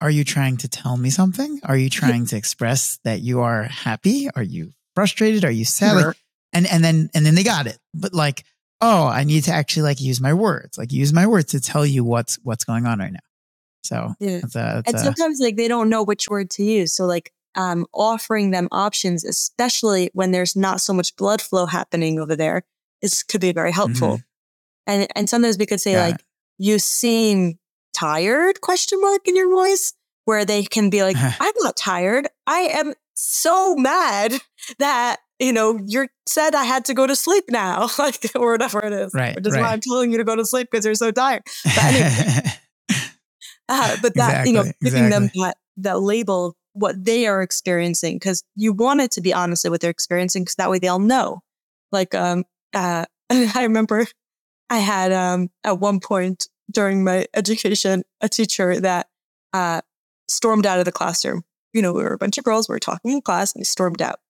are you trying to tell me something? Are you trying to express that you are happy? Are you frustrated? Are you sad? Like, Sure. and and then and then they got it. But like, oh, I need to actually like use my words, like use my words to tell you what's what's going on right now. So Yeah. that's a, and that's a sometimes like they don't know which word to use so like um offering them options especially when there's not so much blood flow happening over there is could be very helpful. And and sometimes we could say Mm-hmm. Like you seem tired? question mark in your voice where they can be like i'm not tired. I am so mad that you know you're said i had to go to sleep now like or whatever it is Right, which is why i'm telling you to go to sleep because you're so tired. Anyway, uh, but that you know Exactly, giving them that that label what they are experiencing because you want it to be honestly what they're experiencing because that way they'll know. Like um uh i remember i had um at one point during my education a teacher that uh stormed out of the classroom. You know we were a bunch of girls we were talking in class and he stormed out.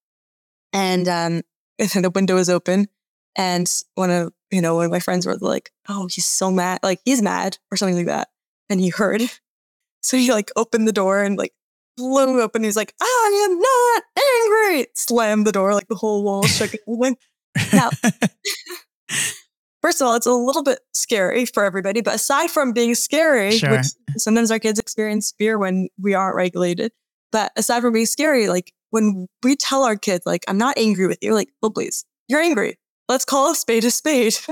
And um and the window was open and one of you know one of my friends were like oh he's so mad like he's mad or something like that and he heard. So he like opened the door and like flew open. He's like, I am not angry. Slammed the door, like the whole wall shook. went. Now- First of all, it's a little bit scary for everybody, but aside from being scary, Sure. which sometimes our kids experience fear when we aren't regulated. But aside from being scary, like when we tell our kids, like, I'm not angry with you, like, well, please, you're angry. Let's call a spade a spade.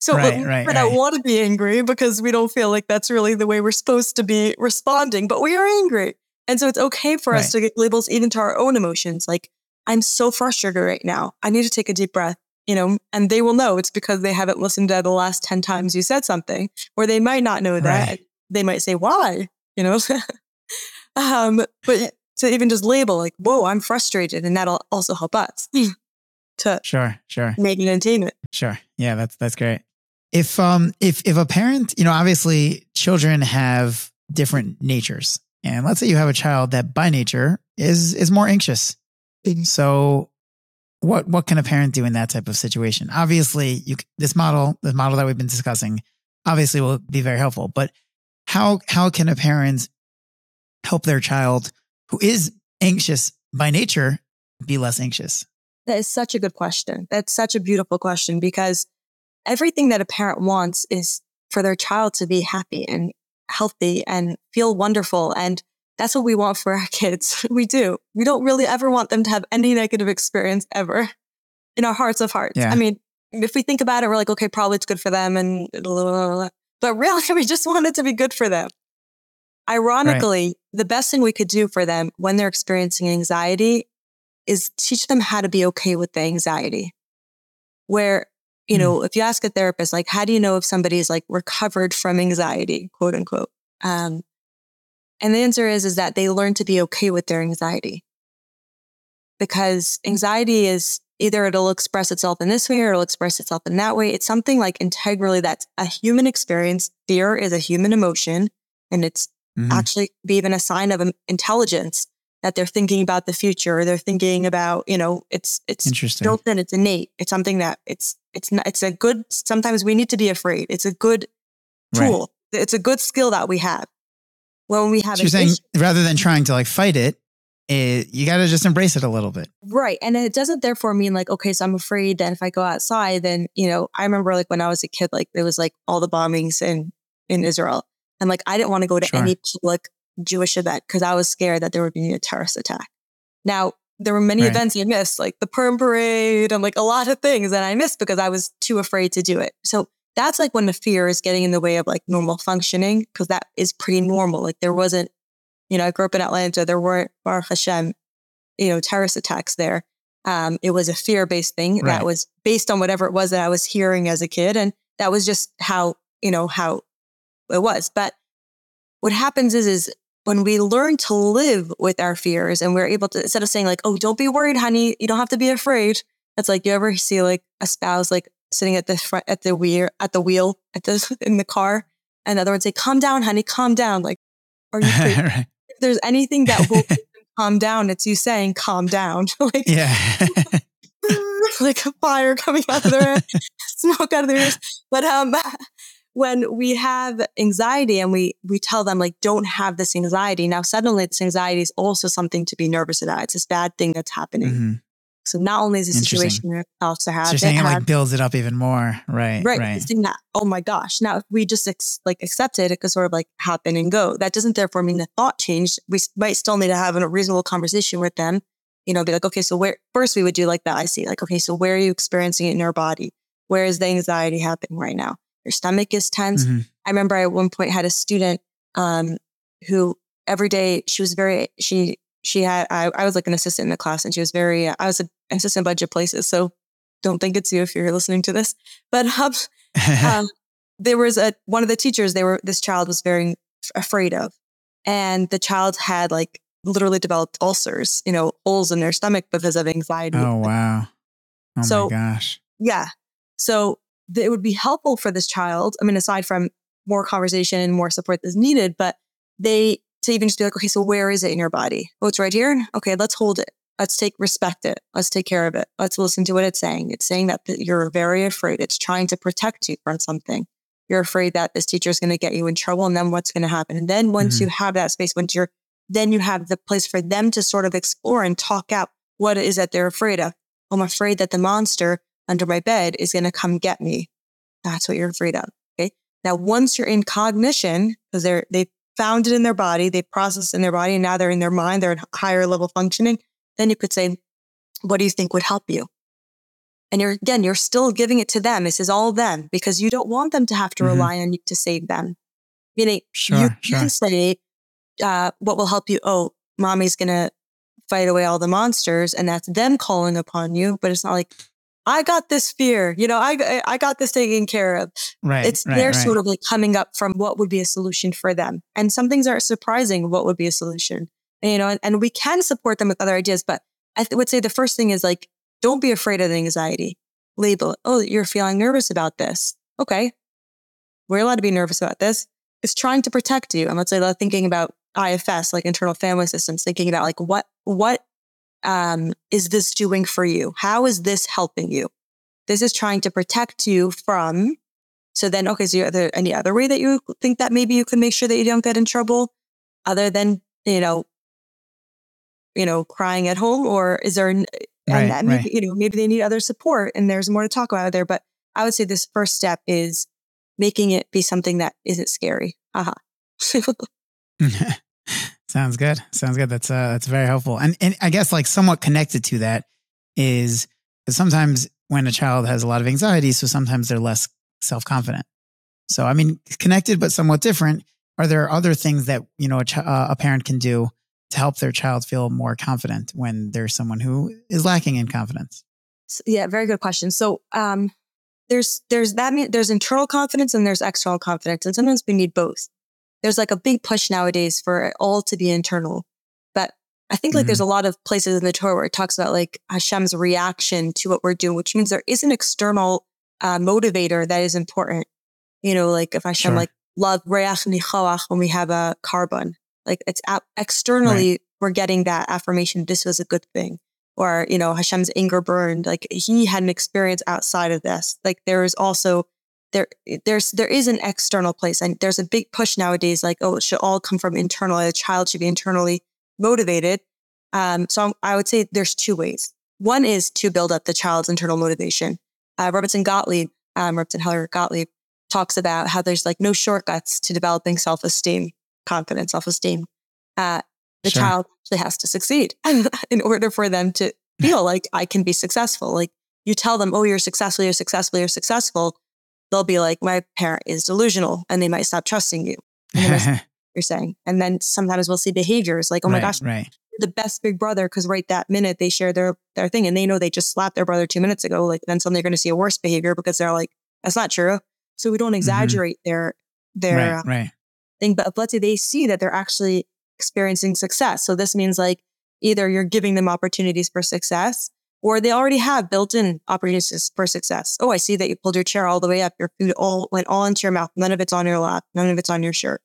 so Right, we right, might right. not want to be angry because we don't feel like that's really the way we're supposed to be responding, but we are angry. And so it's okay for us to get labels even to our own emotions. Like, I'm so frustrated right now. I need to take a deep breath, you know, and they will know it's because they haven't listened to the last 10 times you said something, or they might not know that. They might say, why, you know? um, but to even just label like, whoa, I'm frustrated. And that'll also help us to sure, sure. make an attainment. Sure. Yeah, that's that's great. If um if if a parent, you know, obviously children have different natures. And let's say you have a child that by nature is is more anxious. So what what can a parent do in that type of situation? Obviously, you this model, the model that we've been discussing, obviously will be very helpful, but how how can a parent help their child who is anxious by nature be less anxious? That is such a good question. That's such a beautiful question because everything that a parent wants is for their child to be happy and healthy and feel wonderful. And that's what we want for our kids. We do. We don't really ever want them to have any negative experience ever in our hearts of hearts. Yeah. I mean, if we think about it, we're like, okay, probably it's good for them. And blah, blah, blah, blah. but really, we just want it to be good for them. Ironically, the best thing we could do for them when they're experiencing anxiety is teach them how to be okay with the anxiety. Where, you know, if you ask a therapist, like, how do you know if somebody's like recovered from anxiety, quote unquote? Um, and the answer is, is that they learn to be okay with their anxiety because anxiety is either it'll express itself in this way or it'll express itself in that way. It's something like integrally that's a human experience. Fear is a human emotion and it's mm-hmm. actually even a sign of intelligence that they're thinking about the future. Or they're thinking about, you know, it's, it's Interesting. built in, it's innate. It's something that it's, it's not, it's a good, sometimes we need to be afraid. It's a good tool. Right. It's a good skill that we have. When we have, so you're saying issue, rather than trying to like fight it, it, you got to just embrace it a little bit. Right. And it doesn't therefore mean like, okay, so I'm afraid that if I go outside, then, you know, I remember like when I was a kid, like there was like all the bombings in, in Israel. And like, I didn't want to go to sure. any public Jewish event because I was scared that there would be a terrorist attack. Now, there were many right. events you missed, like the Purim parade and like a lot of things that I missed because I was too afraid to do it. So that's like when the fear is getting in the way of like normal functioning because that is pretty normal. Like there wasn't you know, I grew up in Atlanta. There weren't, Baruch Hashem, you know, terrorist attacks there. Um, it was a fear based thing right. that was based on whatever it was that I was hearing as a kid. And that was just how, you know, how it was. But what happens is, is when we learn to live with our fears and we're able to, instead of saying like, oh, don't be worried, honey, you don't have to be afraid. It's like, you ever see like a spouse like sitting at the front, at the wheel, at the wheel, at the, in the car. And the other would say, calm down, honey, calm down. Like, are you right there's anything that will calm down, it's you saying calm down. like yeah. like a fire coming out of their smoke out of their ears. But um when we have anxiety and we we tell them like don't have this anxiety now suddenly this anxiety is also something to be nervous about it's this bad thing that's happening mm-hmm. So not only is the situation else to have, so you're saying it, like builds it up even more, right? Right. right. Oh my gosh. Now, if we just ex- like accept it, it could sort of like happen and go. That doesn't therefore mean the thought changed. We might still need to have a reasonable conversation with them. You know, be like, okay, so where first we would do like that. I see, like, okay, so where are you experiencing it in your body? Where is the anxiety happening right now? Your stomach is tense. Mm-hmm. I remember I at one point had a student um, who every day she was very she she had I, I was like an assistant in the class and she was very I was an assistant in budget places so don't think it's you if you're listening to this. But um, um, there was a one of the teachers they were this child was very afraid of. And the child had like literally developed ulcers you know holes in their stomach because of anxiety. Oh wow. Oh so, my gosh. yeah. So it would be helpful for this child i mean aside from more conversation and more support that's needed but they to even just be like, okay, so where is it in your body? Oh, it's right here. Okay, let's hold it. Let's take respect it. Let's take care of it. Let's listen to what it's saying. It's saying that you're very afraid. It's trying to protect you from something. You're afraid that this teacher is going to get you in trouble, and then what's going to happen? And then once mm-hmm. you have that space, once you're, then you have the place for them to sort of explore and talk out what it is that they're afraid of. I'm afraid that the monster under my bed is going to come get me. That's what you're afraid of. Okay. Now, once you're in cognition, because they're, they found it in their body, they processed in their body, and now they're in their mind, they're in higher level functioning, then you could say, what do you think would help you? And you're again, you're still giving it to them. This is all them because you don't want them to have to mm-hmm. rely on you to save them. Meaning, sure, you sure. can say, uh, "What will help you?" Oh, mommy's gonna fight away all the monsters, and that's them calling upon you. But it's not like I got this fear, you know, I, I got this taken care of. Right. It's right, they're right. sort of like coming up from what would be a solution for them. And some things are surprising what would be a solution, you know, and, and, we can support them with other ideas. But I th- would say the first thing is like, don't be afraid of the anxiety. Label it. Oh, you're feeling nervous about this. Okay. We're allowed to be nervous about this. It's trying to protect you. And let's say thinking about IFS, like internal family systems, thinking about like what, what um, is this doing for you? How is this helping you? This is trying to protect you from. So then, okay, so are there any other way that you think that maybe you can make sure that you don't get in trouble other than, you know, you know, crying at home or is there, and right, maybe, right. you know, maybe they need other support and there's more to talk about there. But I would say this first step is making it be something that isn't scary. Haha. Sounds good. Sounds good. That's uh that's very helpful. And and I guess like somewhat connected to that is sometimes when a child has a lot of anxiety, so sometimes they're less self-confident. So I mean, connected but somewhat different. Are there other things that, you know, a, ch- uh, a parent can do to help their child feel more confident when there's someone who is lacking in confidence? Yeah, very good question. So, um there's there's that mean there's internal confidence and there's external confidence, and sometimes we need both. There's like a big push nowadays for it all to be internal, but I think like Mhm. there's a lot of places in the Torah where it talks about like Hashem's reaction to what we're doing, which means there is an external uh, motivator that is important. You know, like if Hashem Sure. like love reiach nichoach when we have a korban, like it's externally we're getting that affirmation. This was a good thing, or you know Hashem's anger burned. Like he had an experience outside of this. Like there is also there there's there is an external place, and there's a big push nowadays. Like oh, it should all come from internal. A child should be internally motivated. Um, so I would say there's two ways. One is to build up the child's internal motivation. Uh, Rebbetzin Gottlieb, um, Rebbetzin Heller Gottlieb talks about how there's like no shortcuts to developing self-esteem, confidence, self-esteem. Uh, the Sure. child actually has to succeed in order for them to feel like I can be successful. Like you tell them, oh, you're successful, you're successful, you're successful. They'll be like, my parent is delusional and they might stop trusting you. You're saying. And then sometimes we'll see behaviors like, oh my right, gosh, right. the best big brother because right that minute they share their their thing and they know they just slapped their brother two minutes ago. Like then suddenly they're going to see a worse behavior because they're like, that's not true. So we don't exaggerate their their Mm-hmm. Right, uh, right. thing. But let's say they see that they're actually experiencing success. So this means like either you're giving them opportunities for success or they already have built-in opportunities for success. Oh, I see that you pulled your chair all the way up. Your food all went all into your mouth. None of it's on your lap. None of it's on your shirt.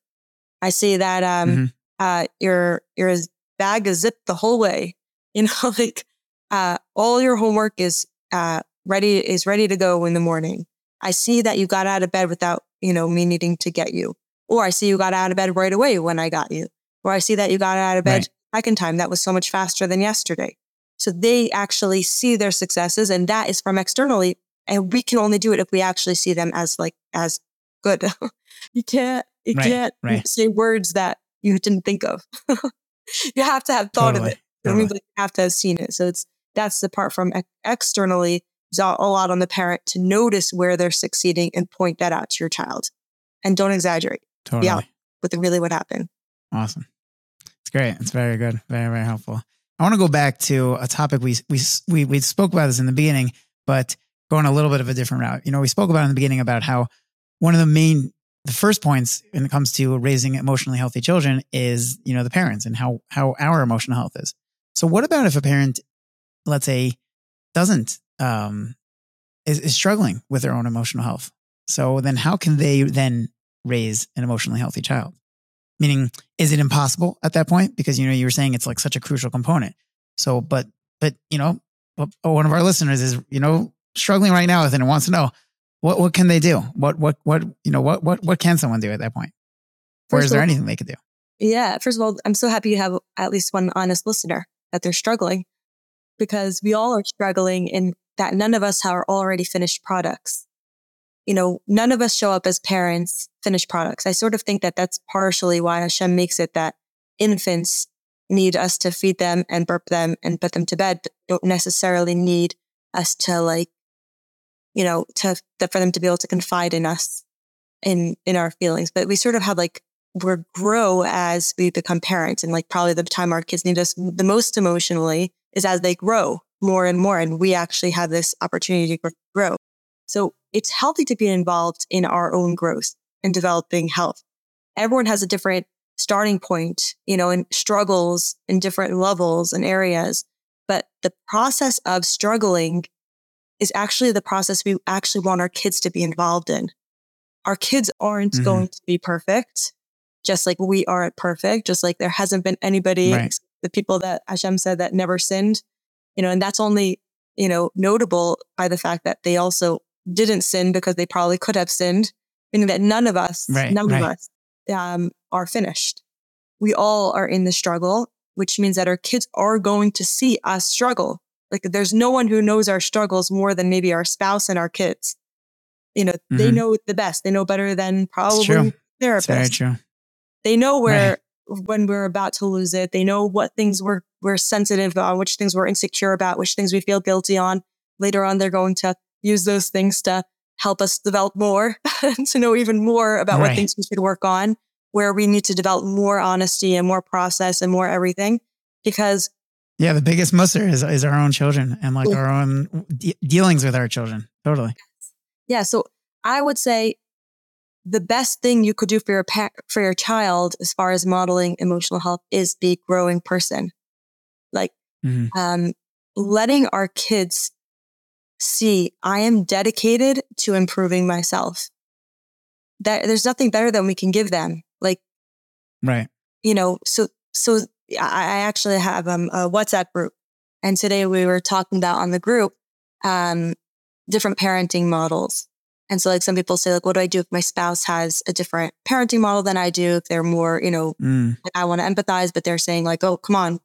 I see that um Mhm. uh your your bag is zipped the whole way. You know, like uh all your homework is uh ready is ready to go in the morning. I see that you got out of bed without, you know, me needing to get you. Or I see you got out of bed right away when I got you. Or I see that you got out of bed Right. second time. That was so much faster than yesterday. So they actually see their successes and that is from externally. And we can only do it if we actually see them as like as good. you can't you Right, can't right. say words that you didn't think of. you have to have thought Totally, of it. It means totally. like you have to have seen it. So it's that's the part from ex- externally. It's a a lot on the parent to notice where they're succeeding and point that out to your child, and don't exaggerate Totally. Yeah. with really what happened. Awesome. It's great. It's very good. Very, very helpful. I want to go back to a topic we we we we spoke about this in the beginning, but going a little bit of a different route. You know, we spoke about in the beginning about how one of the main the first points when it comes to raising emotionally healthy children is, you know, the parents and how how our emotional health is. So what about if a parent, let's say, doesn't um is, is struggling with their own emotional health? So then how can they then raise an emotionally healthy child? Meaning, is it impossible at that point? Because you know you were saying it's like such a crucial component. So, but but you know, one of our listeners is you know struggling right now with it and wants to know what what can they do? What what what you know what what what can someone do at that point? Or First is there all- anything they could do? Yeah. First of all, I'm so happy you have at least one honest listener that they're struggling because we all are struggling in that none of us are already finished products. You know, none of us show up as parents finished products. I sort of think that that's partially why Hashem makes it that infants need us to feed them and burp them and put them to bed, but don't necessarily need us to like, you know, to, to for them to be able to confide in us in in our feelings. But we sort of have like we grow as we become parents and like probably the time our kids need us the most emotionally is as they grow more and more and we actually have this opportunity to grow so it's healthy to be involved in our own growth and developing health everyone has a different starting point you know and struggles in different levels and areas but the process of struggling is actually the process we actually want our kids to be involved in our kids aren't Mhm. going to be perfect just like we aren't perfect, just like there hasn't been anybody, Right. the people that Hashem said that never sinned, you know, and that's only, you know, notable by the fact that they also didn't sin because they probably could have sinned, meaning that none of us, Right, none right. of us um, are finished. We all are in the struggle, which means that our kids are going to see us struggle. Like there's no one who knows our struggles more than maybe our spouse and our kids. You know, they Mhm. know the best. They know better than probably therapists. Very true. They know where when we're about to lose it. They know what things we're we're sensitive on, which things we're insecure about, which things we feel guilty on. Later on, they're going to use those things to help us develop more, to know even more about Right. what things we should work on, where we need to develop more honesty and more process and more everything. Because Yeah, the biggest muster is is our own children and like Yeah. our own de- dealings with our children. Totally. Yeah. So I would say the best thing you could do for your pa- for your child as far as modeling emotional health is be growing person. Like mm-hmm. um, letting our kids see I am dedicated to improving myself. That there's nothing better than we can give them. Like right. You know, so so I actually have um, a WhatsApp group and today we were talking about on the group um, different parenting models. And so like some people say, like, what do I do if my spouse has a different parenting model than I do? If they're more, you know, mm. like I want to empathize, but they're saying like, oh, come on,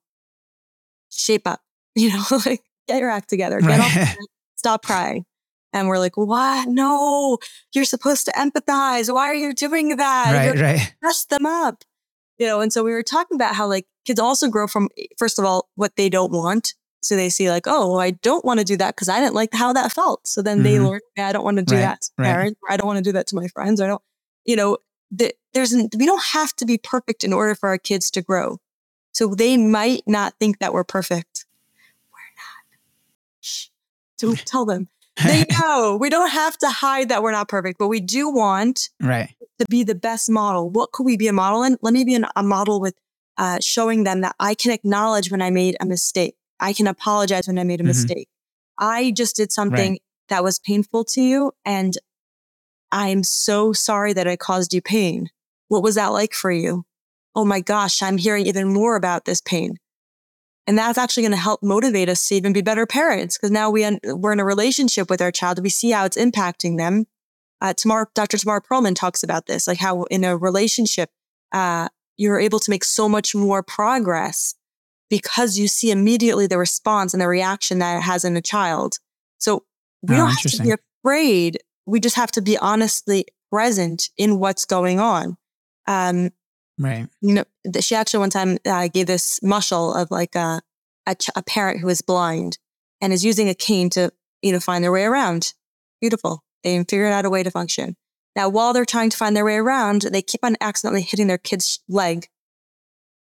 shape up, you know, like get your act together, get right. off, stop crying. And we're like, what? No, you're supposed to empathize. Why are you doing that? Right, you're right. Dress them up. You know, and so we were talking about how like kids also grow from, first of all, what they don't want. So they see like, oh, well, I don't want to do that because I didn't like how that felt. So then mm-hmm. they learn, yeah, I don't want to do right, that to right. parents. I don't want to do that to my friends. I don't, you know, the, there's, an, we don't have to be perfect in order for our kids to grow. So they might not think that we're perfect. We're not. Shh. Don't tell them. They know we don't have to hide that we're not perfect, but we do want right to be the best model. What could we be a model in? Let me be an, a model with uh, showing them that I can acknowledge when I made a mistake. I can apologize when I made a mm-hmm. mistake. I just did something right. that was painful to you. And I'm so sorry that I caused you pain. What was that like for you? Oh my gosh, I'm hearing even more about this pain. And that's actually going to help motivate us to even be better parents because now we un- we're in a relationship with our child. We see how it's impacting them. Uh, Tamar, Dr. Tamar Perlman talks about this, like how in a relationship, uh, you're able to make so much more progress because you see immediately the response and the reaction that it has in a child. So we oh, don't have to be afraid. We just have to be honestly present in what's going on. Um, right. You know, she actually one time uh, gave this mushal of like a, a, ch- a parent who is blind and is using a cane to, you know, find their way around. Beautiful. They figured out a way to function. Now, while they're trying to find their way around, they keep on accidentally hitting their kid's leg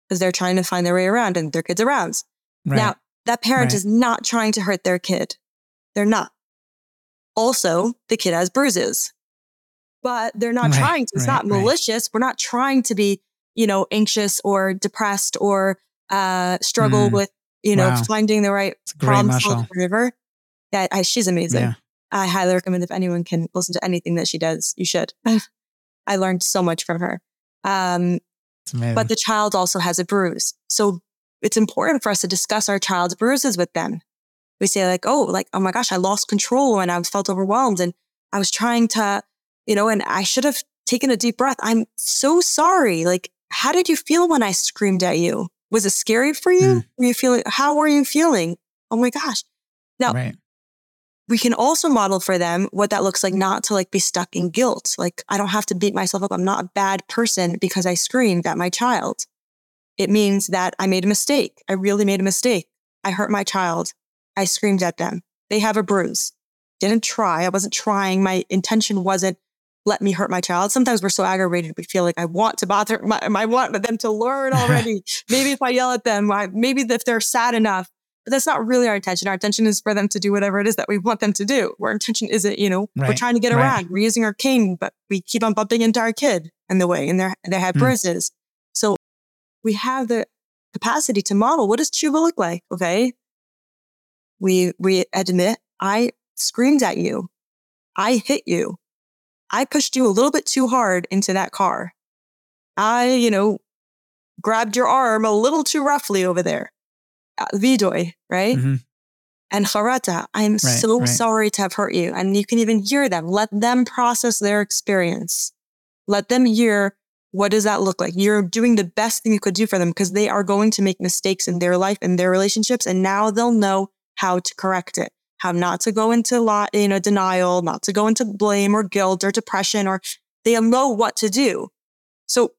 because they're trying to find their way around and their kid's around. Right. Now, that parent right. is not trying to hurt their kid. They're not. Also, the kid has bruises, but they're not right. trying to. It's not malicious. We're not trying to be, you know, anxious or depressed or uh, struggle mm. with, you know, wow. finding the right problem solver. River. That I, she's amazing. Yeah. I highly recommend if anyone can listen to anything that she does, you should. I learned so much from her. Um, but the child also has a bruise. So it's important for us to discuss our child's bruises with them. We say like, oh, like, oh my gosh, I lost control and I felt overwhelmed and I was trying to, you know, and I should have taken a deep breath. I'm so sorry. Like, how did you feel when I screamed at you? Was it scary for you? Mm. Were you feeling, how were you feeling? Oh my gosh. Now, right we can also model for them what that looks like not to like be stuck in guilt. Like I don't have to beat myself up. I'm not a bad person because I screamed at my child. It means that I made a mistake. I really made a mistake. I hurt my child. I screamed at them. They have a bruise. Didn't try. I wasn't trying. My intention wasn't let me hurt my child. Sometimes we're so aggravated. We feel like I want to bother my, I want them to learn already. maybe if I yell at them, maybe if they're sad enough, but that's not really our intention. Our intention is for them to do whatever it is that we want them to do. Our intention isn't, you know, right. we're trying to get around. Right. We're using our cane, but we keep on bumping into our kid in the way and they they have mm. bruises. So we have the capacity to model what does tshuva look like? Okay. We, we admit I screamed at you. I hit you. I pushed you a little bit too hard into that car. I, you know, grabbed your arm a little too roughly over there. Uh, vidoy, right? Mm-hmm. And Harata, I'm right, so right. sorry to have hurt you. And you can even hear them. Let them process their experience. Let them hear what does that look like? You're doing the best thing you could do for them because they are going to make mistakes in their life and their relationships. And now they'll know how to correct it, how not to go into lot, you know, denial, not to go into blame or guilt or depression, or they'll know what to do. So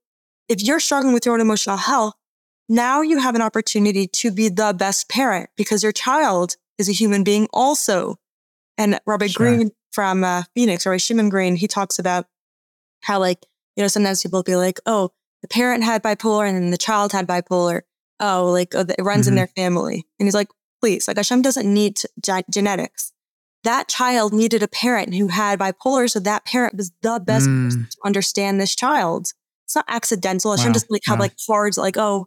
if you're struggling with your own emotional health, now you have an opportunity to be the best parent because your child is a human being also. And Robert sure. Green from uh, Phoenix, or Shimon Green, he talks about how like, you know, sometimes people be like, oh, the parent had bipolar and then the child had bipolar. Oh, like oh, it runs mm-hmm. in their family. And he's like, please, like Hashem doesn't need genetics. that child needed a parent who had bipolar. So that parent was the best Mm. person to understand this child. It's not accidental. It Wow. just like have Wow. like cards like, oh,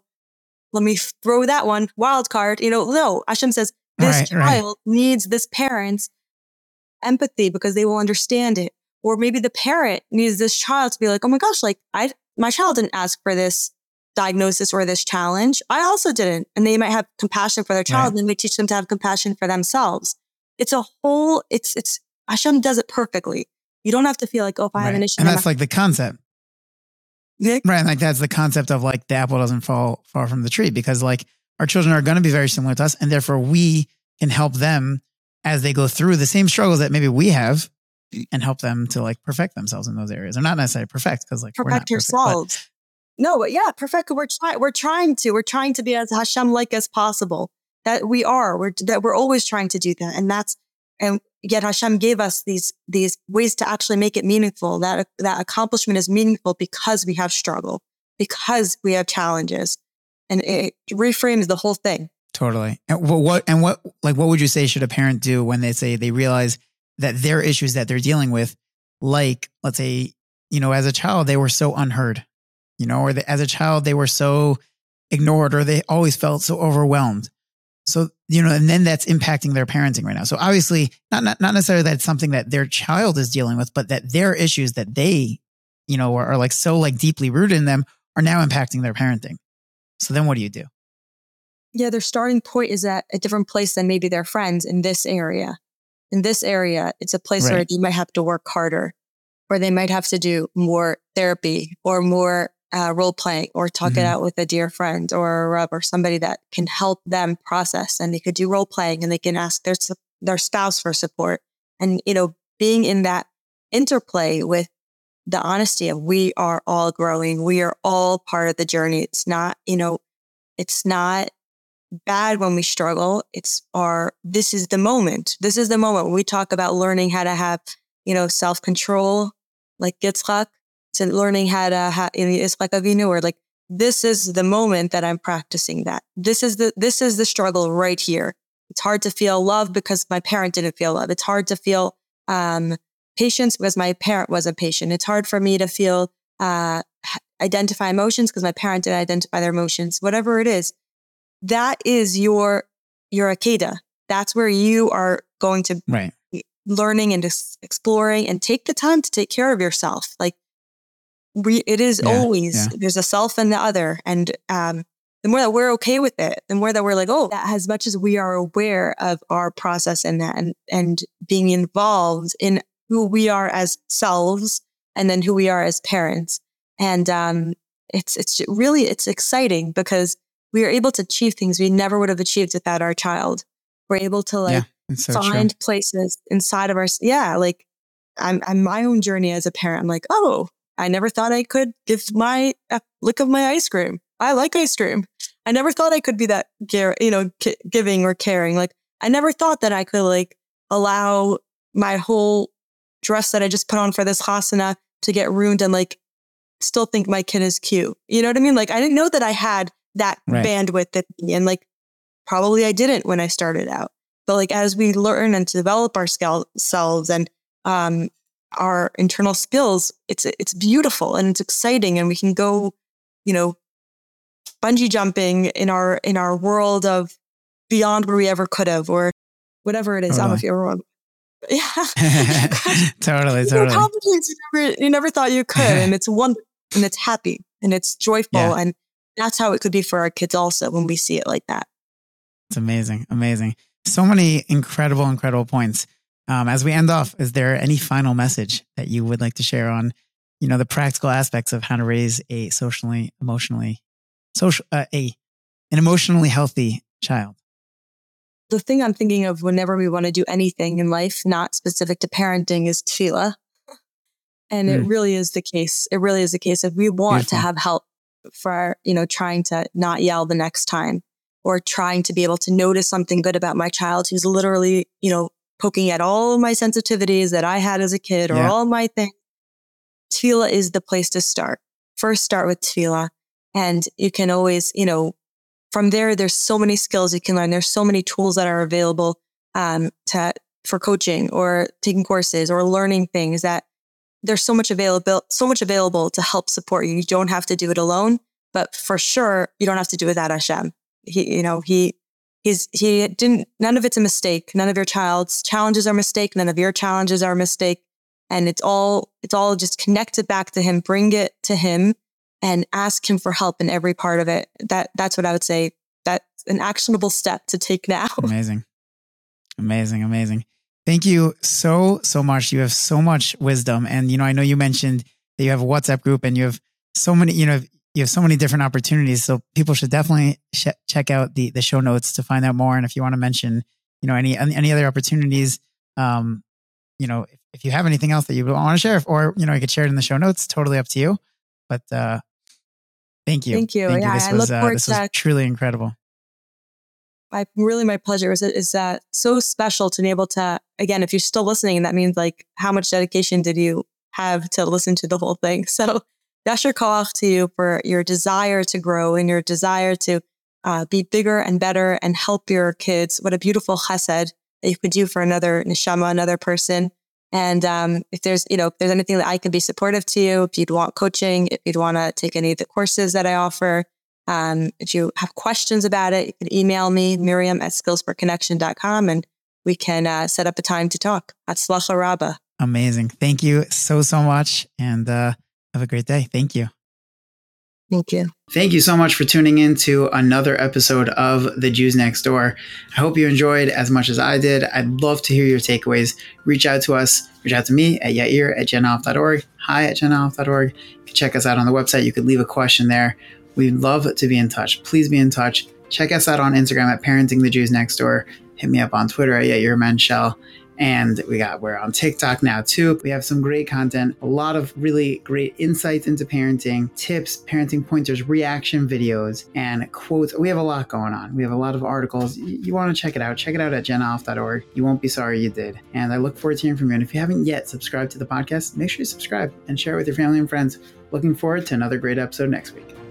let me throw that one wild card. You know, no, Hashem says this Right, right. child needs this parent's empathy because they will understand it. Or maybe the parent needs this child to be like, oh my gosh, like I, my child didn't ask for this diagnosis or this challenge. I also didn't. And they might have compassion for their child and then we teach them to have compassion for themselves. It's a whole, it's, it's, Hashem does it perfectly. You don't have to feel like, oh, if I have an issue, and that's like the concept. I- Right. Like that's the concept of like the apple doesn't fall far from the tree because like our children are going to be very similar to us. And therefore we can help them as they go through the same struggles that maybe we have and help them to like perfect themselves in those areas. Or not necessarily perfect because like we're not perfect perfect, yourselves. No, but yeah, perfect. We're trying. We're trying to. We're trying to be as Hashem like as possible. That we are. We're that we're always trying to do that, and that's and yet Hashem gave us these these ways to actually make it meaningful. That that accomplishment is meaningful because we have struggle, because we have challenges, and it reframes the whole thing. Totally. And what, what and what like what would you say should a parent do when they say they realize that their issues that they're dealing with, like let's say, you know, as a child they were so unheard, you know, or the, as a child they were so ignored, or they always felt so overwhelmed. So you know, and then that's impacting their parenting right now. So obviously, not not, not necessarily that it's something that their child is dealing with, but that their issues that they, you know, are, are like so like deeply rooted in them are now impacting their parenting. So then, what do you do? Yeah, their starting point is at a different place than maybe their friends in this area. In this area, it's a place where Right. you might have to work harder, or they might have to do more therapy or more uh, role playing or talk Mhm. it out with a dear friend or a rub or somebody that can help them process. And they could do role playing and they can ask their their spouse for support. And you know, being in that interplay with the honesty of we are all growing, we are all part of the journey. It's not, you know, it's not bad when we struggle. It's our, this is the moment. This is the moment when we talk about learning how to have, you know, self control, like Yitzchak, to learning how to have, in Yitzchak Avinu, or like, this is the moment that I'm practicing that. This is the, this is the struggle right here. It's hard to feel love because my parent didn't feel love. It's hard to feel, um, patience because my parent wasn't patient. It's hard for me to feel, uh, identify emotions because my parent didn't identify their emotions. Whatever it is, that is your your akeda. That's where you are going to Right. learning and ex- exploring and take the time to take care of yourself. Like we, it is Yeah, always yeah. there's a self and the other, and um, the more that we're okay with it, the more that we're like, oh, that as much as we are aware of our process and that, and and being involved in who we are as selves, and then who we are as parents, and um, it's it's really it's exciting because we are able to achieve things we never would have achieved without our child. We're able to like yeah. So true. find places inside of our yeah like i'm i'm my own journey as a parent i'm like oh i never thought i could give my a lick of my ice cream. I like ice cream. I never thought i could be that you know giving or caring. Like i never thought that i could like allow my whole dress that i just put on for this chasuna to get ruined and like still think my kid is cute. You know what i mean? Like i didn't know that i had that Right. bandwidth and like probably i didn't when i started out. But like as we learn and develop our scel- selves and um, our internal skills, it's it's beautiful and it's exciting, and we can go, you know, bungee jumping in our in our world of beyond where we ever could have, or whatever it is. I don't know uh-huh. if you ever want. Yeah, totally, You totally. accomplishments you never, you never thought you could, and it's wonderful and it's happy and it's joyful, Yeah. and that's how it could be for our kids also when we see it like that. It's amazing, amazing. So many incredible, incredible points. Um, as we end off, is there any final message that you would like to share on, you know, the practical aspects of how to raise a socially, emotionally, social, uh, a an emotionally healthy child? the thing I'm thinking of whenever we want to do anything in life, not specific to parenting, is tefillah. And it Mm. really is the case. It really is the case. If we want Beautiful. to have help for, you know, trying to not yell the next time or trying to be able to notice something good about my child who's literally, you know, poking at all of my sensitivities that I had as a kid or Yeah. all my things, tefillah is the place to start. First, start with tefillah. And you can always, you know, from there, there's so many skills you can learn. There's so many tools that are available um, to for coaching or taking courses or learning things that there's so much available, so much available to help support you. You don't have to do it alone, but for sure, you don't have to do it without Hashem. He, you know, he, he's, he didn't, none of it's a mistake. None of your child's challenges are a mistake. None of your challenges are a mistake. And it's all, it's all just connected back to him. Bring it to him and ask him for help in every part of it. That, that's what I would say. That's an actionable step to take now. Amazing. Amazing. Amazing. Thank you so, so much. You have so much wisdom. And, you know, I know you mentioned that you have a WhatsApp group and you have so many, you know, you have so many different opportunities. So people should definitely sh- check out the, the show notes to find out more. And if you want to mention, you know, any, any other opportunities, um, you know, if, if you have anything else that you want to share, or, you know, you could share it in the show notes, totally up to you. But, uh, thank you. Thank you. Thank yeah. you. This I was, look uh, forward this to was truly incredible. I really my pleasure is is that so special to be able to again if you're still listening that means like how much dedication did you have to listen to the whole thing so yasher koach to you for your desire to grow and your desire to uh, be bigger and better and help your kids what a beautiful chesed that you could do for another neshama another person and um, if there's you know if there's anything that I can be supportive to you if you'd want coaching if you'd want to take any of the courses that I offer um, if you have questions about it, you can email me, Miriam at skillsforconnection.com, and we can uh, set up a time to talk. Hatzlacha Rabba. Amazing. Thank you so, so much. And uh, have a great day. Thank you. Thank you. Thank you so much for tuning in to another episode of The Jews Next Door. I hope you enjoyed as much as I did. I'd love to hear your takeaways. Reach out to us. Reach out to me at yair at genoff.org. Hi at genoff.org. You can check us out on the website. You could leave a question there. We'd love to be in touch. Please be in touch. Check us out on Instagram at Parenting the Jews Next Door. Hit me up on Twitter at Yair Menshel. And we got we're on TikTok now too. We have some great content, a lot of really great insights into parenting, tips, parenting pointers, reaction videos, and quotes. We have a lot going on. We have a lot of articles. You, want to check it out. Check it out at genoff.org. You won't be sorry you did. And I look forward to hearing from you. And if you haven't yet subscribed to the podcast, make sure you subscribe and share it with your family and friends. Looking forward to another great episode next week.